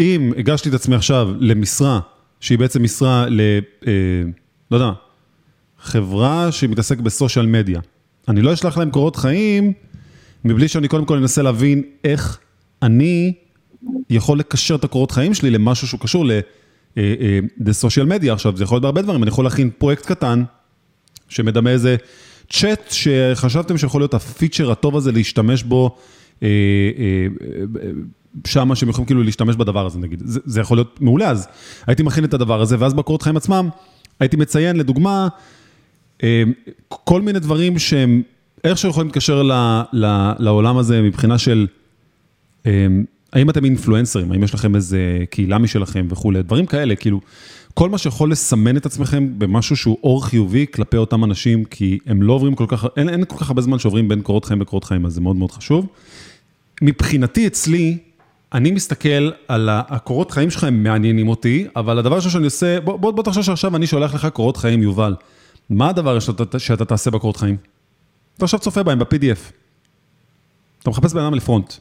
אם הגשתי את עצמי עכשיו למשרה, שהיא בעצם משרה ל... אה, לא יודע, חברה שמתעסק בסושיאל מדיה. אני לא אשלח להם קורות חיים, מבלי שאני קודם כל אנסה להבין איך אני יכול לקשר את הקורות חיים שלי למשהו שהוא קשור לסושיאל מדיה. אה, עכשיו, זה יכול להיות בהרבה דברים, אני יכול להכין פרויקט קטן, שמדמה איזה צ'אט שחשבתם שיכול להיות הפיצ'ר הטוב הזה להשתמש בו. אה, אה, שמה שהם יכולים כאילו להשתמש בדבר הזה נגיד, זה, זה יכול להיות מעולה, אז הייתי מכין את הדבר הזה, ואז בקורות חיים עצמם, הייתי מציין לדוגמה, כל מיני דברים שהם איכשהו יכולים להתקשר לעולם הזה מבחינה של, האם אתם אינפלואנסרים, האם יש לכם איזה קהילה משלכם וכולי, דברים כאלה, כאילו, כל מה שיכול לסמן את עצמכם במשהו שהוא אור חיובי כלפי אותם אנשים, כי הם לא עוברים כל כך, אין, אין כל כך הרבה זמן שעוברים בין קורות חיים לקורות חיים, אז זה מאוד מאוד חשוב. מבחינתי, אצלי, אני מסתכל על הקורות חיים שלך, הם מעניינים אותי, אבל הדבר שאני עושה, בוא, בוא, בוא תחשוב שעכשיו אני שולח לך קורות חיים, יובל. מה הדבר שאתה, שאתה תעשה בקורות חיים? אתה עכשיו צופה בהם ב-PDF. אתה מחפש בן אדם לפרונט.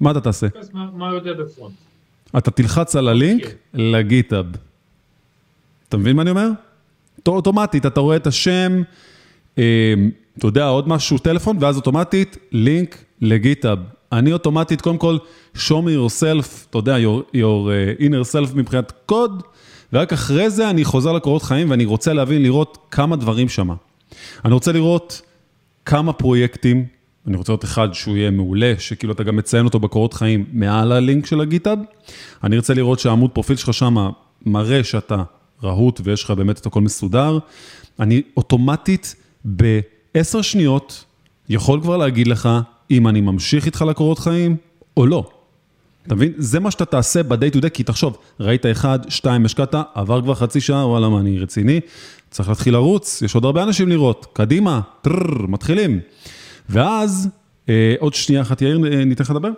מה אתה תעשה? מה יודע בפרונט? אתה תלחץ על הלינק אוקיי. לגיטאב. אתה מבין מה אני אומר? אוטומטית, אתה רואה את השם, אה, אתה יודע, עוד משהו, טלפון, ואז אוטומטית, לינק לגיטאב. אני אוטומטית, קודם כל, show me yourself, אתה יודע, your, your uh, inner self מבחינת קוד, ורק אחרי זה אני חוזר לקורות חיים ואני רוצה להבין, לראות כמה דברים שם. אני רוצה לראות כמה פרויקטים, אני רוצה לראות אחד שהוא יהיה מעולה, שכאילו אתה גם מציין אותו בקורות חיים מעל הלינק של הגיטאב. אני רוצה לראות שהעמוד פרופיל שלך שם מראה שאתה רהוט ויש לך באמת את הכל מסודר. אני אוטומטית בעשר שניות יכול כבר להגיד לך אם אני ממשיך איתך לקורות חיים או לא. אתה מבין? זה מה שאתה תעשה ב-day to day, כי תחשוב, ראית אחד, שתיים, השקעת, עבר כבר חצי שעה, וואלה, מה, אני רציני? צריך להתחיל לרוץ, יש עוד הרבה אנשים לראות, קדימה, טררר, מתחילים. ואז, אה, עוד שנייה אחת, יאיר, אה, ניתן לך לדבר?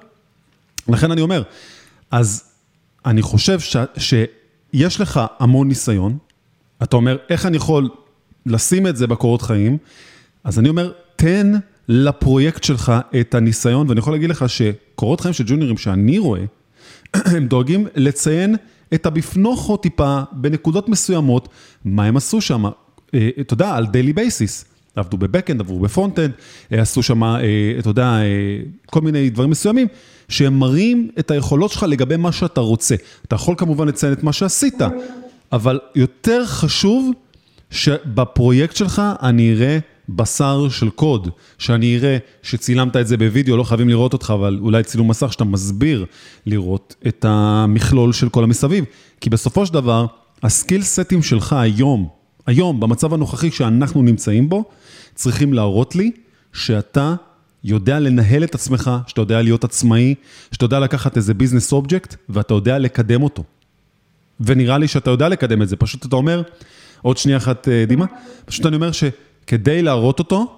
לכן אני אומר, אז אני חושב ש, שיש לך המון ניסיון, אתה אומר, איך אני יכול לשים את זה בקורות חיים? אז אני אומר, תן לפרויקט שלך את הניסיון, ואני יכול להגיד לך שקורות חיים של ג'וניורים שאני רואה, הם דואגים לציין את הבפנוכו טיפה בנקודות מסוימות, מה הם עשו שם, אה, אתה יודע, על daily basis. עבדו ב backend, עבדו ב frontend, אה, עשו שם, אה, אתה יודע, כל מיני דברים מסוימים, שהם מראים את היכולות שלך לגבי מה שאתה רוצה. אתה יכול כמובן לציין את מה שעשית, אבל יותר חשוב שבפרויקט שלך אני אראה בשר של קוד, שאני אראה שצילמת את זה בווידאו, לא חייבים לראות אותך, אבל אולי צילום מסך שאתה מסביר לראות את המכלול של כל המסביב. כי בסופו של דבר, הסקיל סטים שלך היום, היום, במצב הנוכחי שאנחנו נמצאים בו, צריכים להראות לי שאתה יודע לנהל את עצמך, שאתה יודע להיות עצמאי, שאתה יודע לקחת איזה ביזנס אובייקט, ואתה יודע לקדם אותו. ונראה לי שאתה יודע לקדם את זה, פשוט אתה אומר, עוד שנייה אחת, אה, דימה, פשוט אני אומר ש... כדי להראות אותו,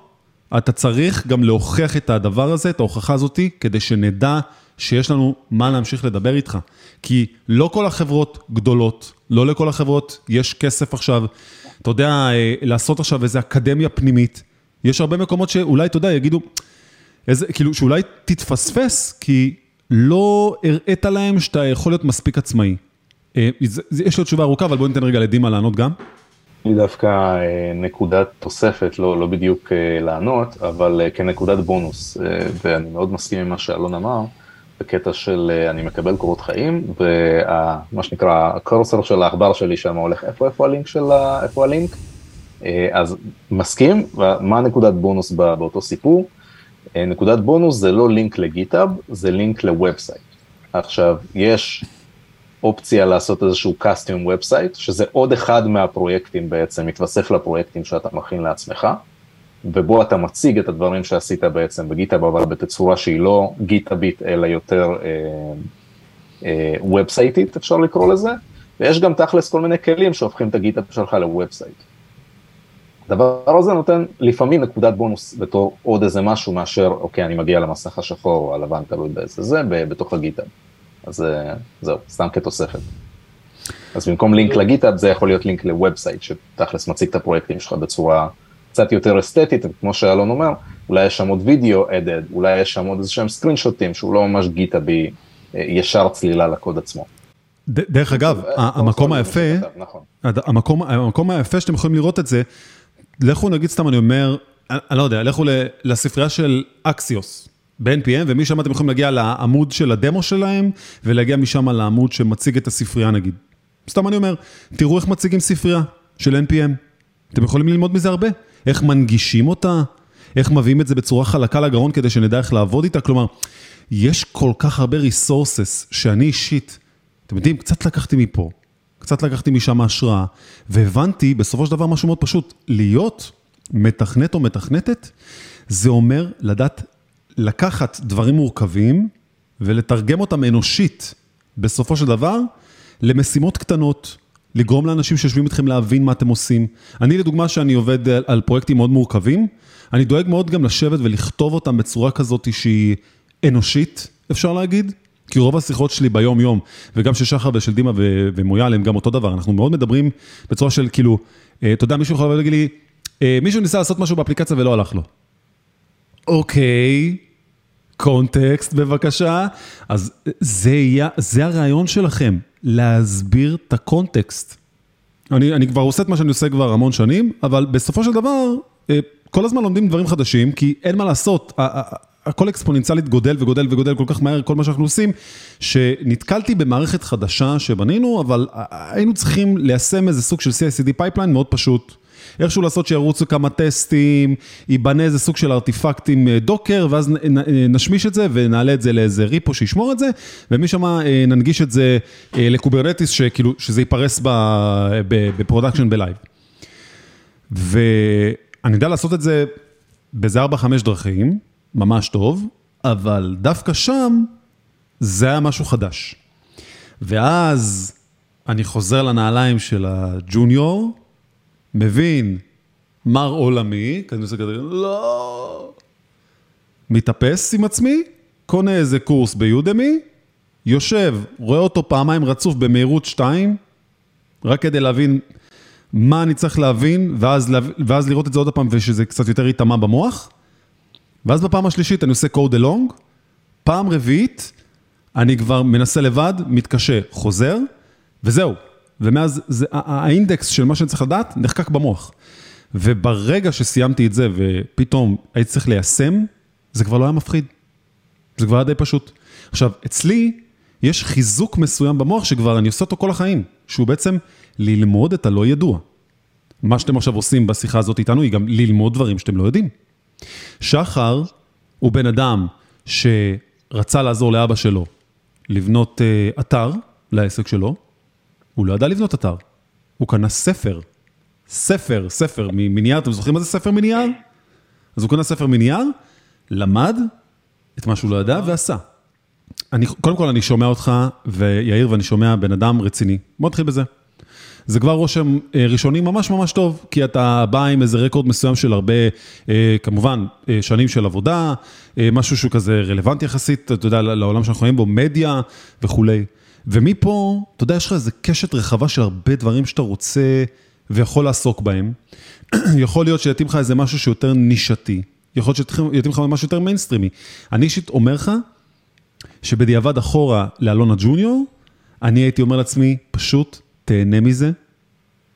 אתה צריך גם להוכיח את הדבר הזה, את ההוכחה הזאתי, כדי שנדע שיש לנו מה להמשיך לדבר איתך. כי לא כל החברות גדולות, לא לכל החברות יש כסף עכשיו, אתה יודע, אה, לעשות עכשיו איזו אקדמיה פנימית. יש הרבה מקומות שאולי, אתה יודע, יגידו, איזה, כאילו, שאולי תתפספס, כי לא הראית להם שאתה יכול להיות מספיק עצמאי. אה, יש לי תשובה ארוכה, אבל בואו ניתן רגע לדימה לענות גם. לי דווקא אה, נקודת תוספת, לא, לא בדיוק אה, לענות, אבל אה, כנקודת בונוס, ואני מאוד מסכים עם מה שאלון אמר, בקטע של אני מקבל קורות חיים, ומה שנקרא, הקורסר של העכבר שלי שם הולך, איפה, איפה הלינק של ה... איפה הלינק? אז מסכים, ומה נקודת בונוס באותו סיפור? נקודת בונוס זה לא לינק ל GitHub, זה לינק ל website. עכשיו, יש אופציה לעשות איזשהו custom website, שזה עוד אחד מהפרויקטים בעצם, מתווסף לפרויקטים שאתה מכין לעצמך, ובו אתה מציג את הדברים שעשית בעצם ב GitHub, אבל בתצורה שהיא לא גיטאבית, אלא יותר וובסייטית, אה, אה, אפשר לקרוא לזה, ויש גם תכלס כל מיני כלים שהופכים את ה GitHub שלך ל website. הדבר הזה נותן לפעמים נקודת בונוס בתור עוד איזה משהו מאשר, אוקיי, אני מגיע למסך השחור או הלבן, תלוי באיזה זה, בתוך ה GitHub. אז אה, זהו, סתם כתוספת. אז במקום לינק ל GitHub זה יכול להיות לינק ל website שתכלס מציג את הפרויקטים שלך בצורה קצת יותר אסתטית, כמו שאלון אומר, אולי יש שם עוד וידאו added, אולי יש שם עוד איזה שהם screenשוטים שהוא לא ממש גיטאבי ישר צלילה לקוד עצמו. דרך אגב, המקום היפה, נכון. המקום, המקום היפה שאתם יכולים לראות את זה, לכו נגיד סתם אני אומר, אני לא יודע, לכו לספרייה של אקסיוס. ב-NPM, ומשם אתם יכולים להגיע לעמוד של הדמו שלהם, ולהגיע משם לעמוד שמציג את הספרייה נגיד. סתם אני אומר, תראו איך מציגים ספרייה של NPM. אתם יכולים ללמוד מזה הרבה. איך מנגישים אותה, איך מביאים את זה בצורה חלקה לגרון כדי שנדע איך לעבוד איתה. כלומר, יש כל כך הרבה ריסורסס שאני אישית, אתם יודעים, קצת לקחתי מפה, קצת לקחתי משם השראה, והבנתי בסופו של דבר משהו מאוד פשוט, להיות מתכנת או מתכנתת, זה אומר לדעת לקחת דברים מורכבים ולתרגם אותם אנושית, בסופו של דבר, למשימות קטנות, לגרום לאנשים שיושבים איתכם להבין מה אתם עושים. אני לדוגמה, שאני עובד על, על פרויקטים מאוד מורכבים, אני דואג מאוד גם לשבת ולכתוב אותם בצורה כזאת שהיא אנושית, אפשר להגיד. כי רוב השיחות שלי ביום-יום, וגם של שחר ושל דימה ומויאל הם גם אותו דבר, אנחנו מאוד מדברים בצורה של כאילו, אה, אתה יודע, מישהו יכול להגיד לי, אה, מישהו ניסה לעשות משהו באפליקציה ולא הלך לו. אוקיי, קונטקסט בבקשה. אז זה, יהיה, זה הרעיון שלכם, להסביר את הקונטקסט. אני, אני כבר עושה את מה שאני עושה כבר המון שנים, אבל בסופו של דבר, אה, כל הזמן לומדים דברים חדשים, כי אין מה לעשות, הכל אקספוננציאלית גודל וגודל וגודל כל כך מהר, כל מה שאנחנו עושים, שנתקלתי במערכת חדשה שבנינו, אבל היינו צריכים ליישם איזה סוג של CI/CD pipeline מאוד פשוט. איכשהו לעשות שירוצו כמה טסטים, ייבנה איזה סוג של artifactים אה, Docker, ואז נשמיש את זה ונעלה את זה לאיזה repo שישמור את זה, ומשם אה, ננגיש את זה אה, ל Kubernetes, שכאילו, שזה ייפרס ב production ב live. ואני יודע לעשות את זה באיזה 4-5 דרכים, ממש טוב, אבל דווקא שם זה היה משהו חדש. ואז אני חוזר לנעליים של הג'וניור, מבין, מר עולמי, כזה עושה כזה, לא. מתאפס עם עצמי, קונה איזה קורס ביודמי, יושב, רואה אותו פעמיים רצוף במהירות 2, רק כדי להבין מה אני צריך להבין, ואז, ואז לראות את זה עוד פעם ושזה קצת יותר ייטמע במוח. ואז בפעם השלישית אני עושה code along, פעם רביעית אני כבר מנסה לבד, מתקשה, חוזר, וזהו. ומאז זה, האינדקס של מה שאני צריך לדעת נחקק במוח. וברגע שסיימתי את זה ופתאום הייתי צריך ליישם, זה כבר לא היה מפחיד. זה כבר היה די פשוט. עכשיו, אצלי יש חיזוק מסוים במוח שכבר אני עושה אותו כל החיים, שהוא בעצם ללמוד את הלא ידוע. מה שאתם עכשיו עושים בשיחה הזאת איתנו היא גם ללמוד דברים שאתם לא יודעים. שחר הוא בן אדם שרצה לעזור לאבא שלו לבנות uh, אתר לעסק שלו, הוא לא ידע לבנות אתר, הוא קנה ספר, ספר, ספר מנייר, אתם זוכרים מה זה ספר מנייר? אז הוא קנה ספר מנייר, למד את מה שהוא לא ידע ועשה. אני, קודם כל אני שומע אותך, ויאיר, ואני שומע בן אדם רציני. בוא נתחיל בזה. זה כבר רושם אה, ראשוני ממש ממש טוב, כי אתה בא עם איזה רקורד מסוים של הרבה, אה, כמובן, אה, שנים של עבודה, משהו שהוא כזה רלוונטי יחסית, אתה יודע, לעולם שאנחנו חיים בו, מדיה וכולי. ומפה, אתה יודע, יש לך איזה קשת רחבה של הרבה דברים שאתה רוצה ויכול לעסוק בהם. יכול להיות שיתאים לך איזה משהו שיותר נישתי, יכול להיות שיתאים לך משהו יותר מיינסטרימי. אני אישית אומר לך, שבדיעבד אחורה לאלון הג'וניור, אני הייתי אומר לעצמי, פשוט תהנה מזה,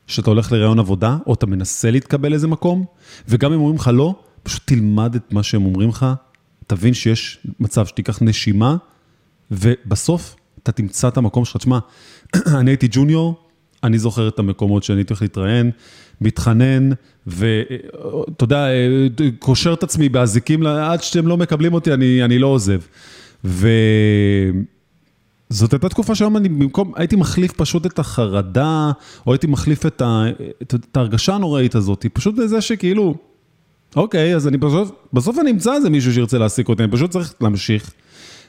שאתה הולך לראיון עבודה, או אתה מנסה להתקבל לאיזה מקום, וגם אם אומרים לך לא, פשוט תלמד את מה שהם אומרים לך, תבין שיש מצב שתיקח נשימה, ובסוף אתה תמצא את המקום שלך. תשמע, אני הייתי ג'וניור, אני זוכר את המקומות שאני הייתי הולך להתראיין, מתחנן, ואתה יודע, קושר את עצמי באזיקים, עד שאתם לא מקבלים אותי, אני, אני לא עוזב. ו... זאת הייתה תקופה שהיום אני במקום, הייתי מחליף פשוט את החרדה, או הייתי מחליף את, ה, את, את ההרגשה הנוראית הזאת, פשוט לזה שכאילו, אוקיי, אז אני פשוט, בסוף אני אמצא איזה מישהו שירצה להעסיק אותי, אני פשוט צריך להמשיך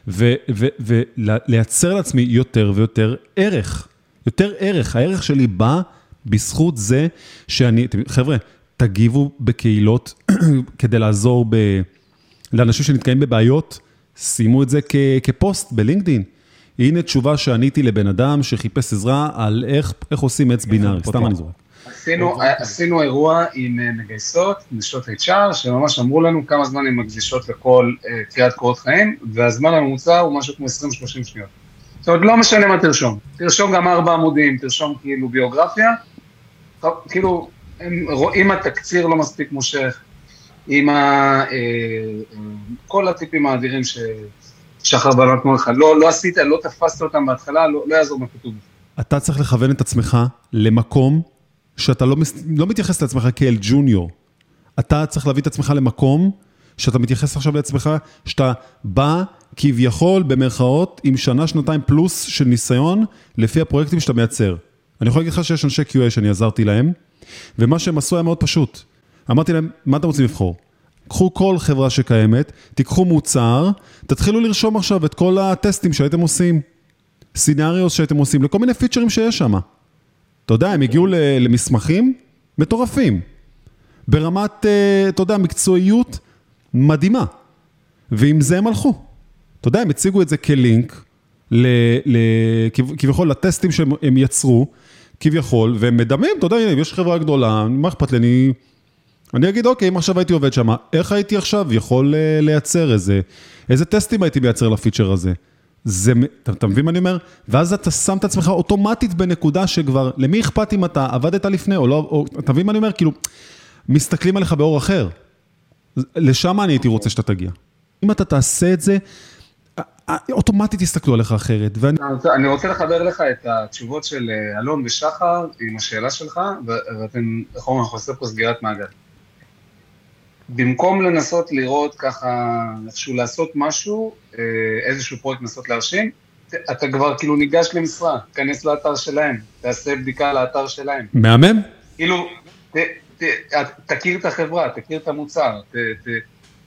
ולייצר לעצמי יותר ויותר ערך. יותר ערך, הערך שלי בא בזכות זה שאני, חבר'ה, תגיבו בקהילות כדי לעזור ב, לאנשים שנתקעים בבעיות, שימו את זה כ, כפוסט בלינקדאין. הנה תשובה שעניתי לבן אדם שחיפש עזרה על איך, איך עושים עץ בינארי, סתם אני זורק. עשינו אירוע עם אה, מגייסות, נשות HR, שממש אמרו לנו כמה זמן הן מקדישות לכל קריאת קורות חיים, והזמן הממוצע הוא משהו כמו 20-30 שניות. זאת אומרת, לא משנה מה תרשום. תרשום גם ארבע עמודים, תרשום כאילו ביוגרפיה, כאילו, אם התקציר לא מספיק מושך, עם ה... אה, אה, כל הטיפים האדירים ששחר בלון כמו לך, לא, לא עשית, לא תפסת אותם בהתחלה, לא, לא יעזור מה כתוב. אתה צריך לכוון את עצמך למקום שאתה לא, לא מתייחס לעצמך כאל ג'וניור. אתה צריך להביא את עצמך למקום שאתה מתייחס עכשיו לעצמך, שאתה בא כביכול, במרכאות, עם שנה, שנתיים פלוס של ניסיון, לפי הפרויקטים שאתה מייצר. אני יכול להגיד לך שיש אנשי QA שאני עזרתי להם, ומה שהם עשו היה מאוד פשוט. אמרתי להם, מה אתם רוצים לבחור? קחו כל חברה שקיימת, תיקחו מוצר, תתחילו לרשום עכשיו את כל הטסטים שהייתם עושים, סינאריוס שהייתם עושים, לכל מיני פיצ'רים שיש שם. אתה יודע, הם הגיעו למסמכים מטורפים, ברמת, אה, אתה יודע, מקצועיות מדהימה, ועם זה הם הלכו. אתה יודע, הם הציגו את זה כלינק, ל, ל, כביכול לטסטים שהם יצרו, כביכול, והם מדמים, אתה יודע, יש חברה גדולה, מה אכפת לי, אני... אני אגיד, אוקיי, אם עכשיו הייתי עובד שם, איך הייתי עכשיו יכול uh, לייצר איזה, איזה טסטים הייתי מייצר לפיצ'ר הזה? זה, אתה, אתה מבין מה אני אומר? ואז אתה שם את עצמך אוטומטית בנקודה שכבר, למי אכפת אם אתה עבדת לפני או לא, או, אתה מבין מה אני אומר? כאילו, מסתכלים עליך באור אחר. לשם אני הייתי רוצה שאתה תגיע. אם אתה תעשה את זה, אוטומטית יסתכלו עליך אחרת. ואני... אני רוצה לחבר לך את התשובות של אה, אלון ושחר עם השאלה שלך, ואתם, איך אומרים, אנחנו עושים פה סגירת מעגל. במקום לנסות לראות ככה, איכשהו לעשות משהו, אה, איזשהו פרויקט לנסות להרשים, אתה כבר כאילו ניגש למשרה, תיכנס לאתר שלהם, תעשה בדיקה לאתר שלהם. מהמם. כאילו, ת, ת, תכיר את החברה, תכיר את המוצר, ת, ת,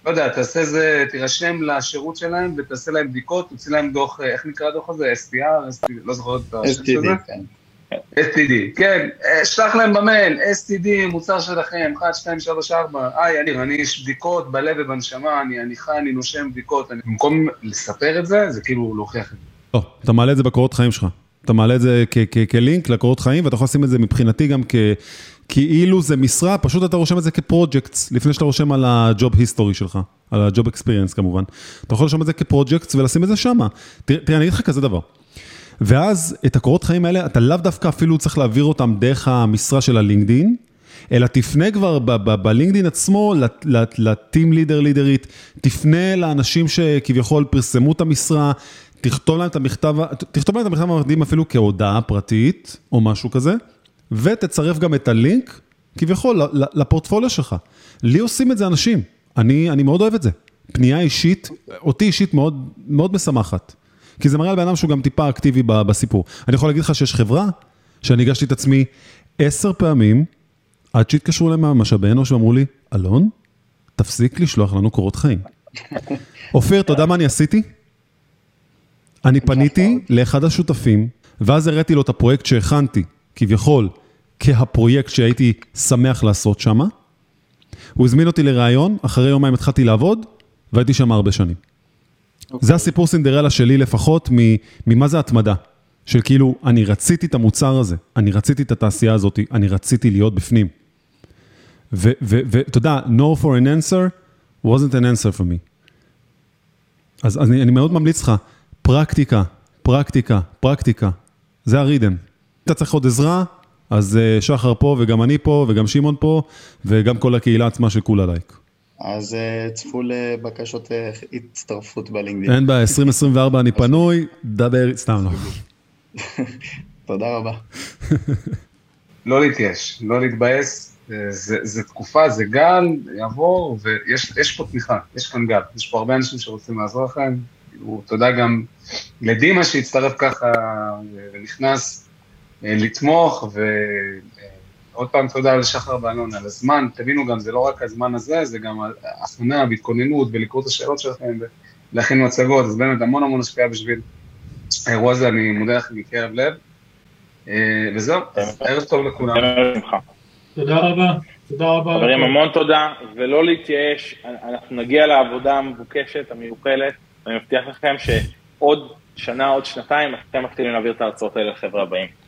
לא יודע, תעשה איזה, תירשם לשירות שלהם ותעשה להם בדיקות, תוציא להם דוח, אה, איך נקרא הדוח הזה? STR? לא זוכר את השם של זה? STD, כן, שלח להם במייל, STD, מוצר שלכם, 1, 2, 3, 4, היי, אני, אני איש בדיקות בלב ובנשמה, אני, אני חי, אני נושם בדיקות, אני, במקום לספר את זה, זה כאילו להוכיח את זה. לא, אתה מעלה את זה בקורות חיים שלך. אתה מעלה את זה כלינק לקורות חיים, ואתה יכול לשים את זה מבחינתי גם כ... כאילו זה משרה, פשוט אתה רושם את זה כפרויקטס, לפני שאתה רושם על הג'וב היסטורי שלך, על הג'וב אקספיריאנס כמובן. אתה יכול לרשום את זה כפרויקטס ולשים את זה שמה. תראה, אני אגיד לך כזה דבר. ואז את הקורות חיים האלה, אתה לאו דווקא אפילו צריך להעביר אותם דרך המשרה של הלינקדין, אלא תפנה כבר בלינקדין עצמו לטים לידר לידרית, תפנה לאנשים שכביכול פרסמו את המשרה, תכתוב להם את המכתב, תכתוב להם את המכתב המקדים אפילו כהודעה פרטית, או משהו כזה. ותצרף גם את הלינק, כביכול, לפורטפוליו שלך. לי עושים את זה אנשים, אני, אני מאוד אוהב את זה. פנייה אישית, אותי אישית מאוד, מאוד משמחת. כי זה מראה על בן אדם שהוא גם טיפה אקטיבי בסיפור. אני יכול להגיד לך שיש חברה, שאני הגשתי את עצמי עשר פעמים, עד שהתקשרו להם מהמשאבי אנוש ואמרו לי, אלון, תפסיק לשלוח לנו קורות חיים. אופיר, אתה יודע מה אני עשיתי? אני פניתי לאחד השותפים, ואז הראיתי לו את הפרויקט שהכנתי, כביכול, כהפרויקט שהייתי שמח לעשות שם. הוא הזמין אותי לראיון, אחרי יומיים התחלתי לעבוד, והייתי שם הרבה שנים. Okay. זה אוקיי. הסיפור סינדרלה שלי לפחות, ממה זה התמדה. של כאילו, אני רציתי את המוצר הזה, אני רציתי את התעשייה הזאת, אני רציתי להיות בפנים. ואתה יודע, no for an answer wasn't an answer for me. אז אני, אני מאוד ממליץ לך, פרקטיקה, פרקטיקה, פרקטיקה, זה הרידם. אתה צריך עוד עזרה, אז אה, שחר פה וגם אני פה וגם שמעון פה וגם כל הקהילה עצמה של כולה לייק. אז אה, צפו לבקשות אה, הצטרפות בלינקדאין. אין בעיה, 2024 אני פנוי, דבר, סתם לא. תודה רבה. לא להתייאש, לא להתבאס, זה תקופה, זה גל, יעבור, ויש פה תמיכה, יש כאן גל, יש פה הרבה אנשים שרוצים לעזור לכם, תודה גם לדימה שהצטרף ככה ונכנס, אה, לתמוך, ועוד פעם תודה לשחר ואלון על הזמן, תבינו גם, זה לא רק הזמן הזה, זה גם הכנה והתכוננות ולקרוא את השאלות שלכם ולהכין מצגות, אז באמת המון המון השפיעה בשביל האירוע הזה, אני מודה לכם מקרב לב. אה, וזהו, ערב טוב לכולם. תודה רבה. תודה רבה. חברים, המון תודה, ולא להתייאש, אנחנו נגיע לעבודה המבוקשת, המיוחלת, ואני מבטיח לכם שעוד שנה, עוד שנתיים, אתם מתחילים להעביר את ההרצאות האלה לחבר'ה הבאים.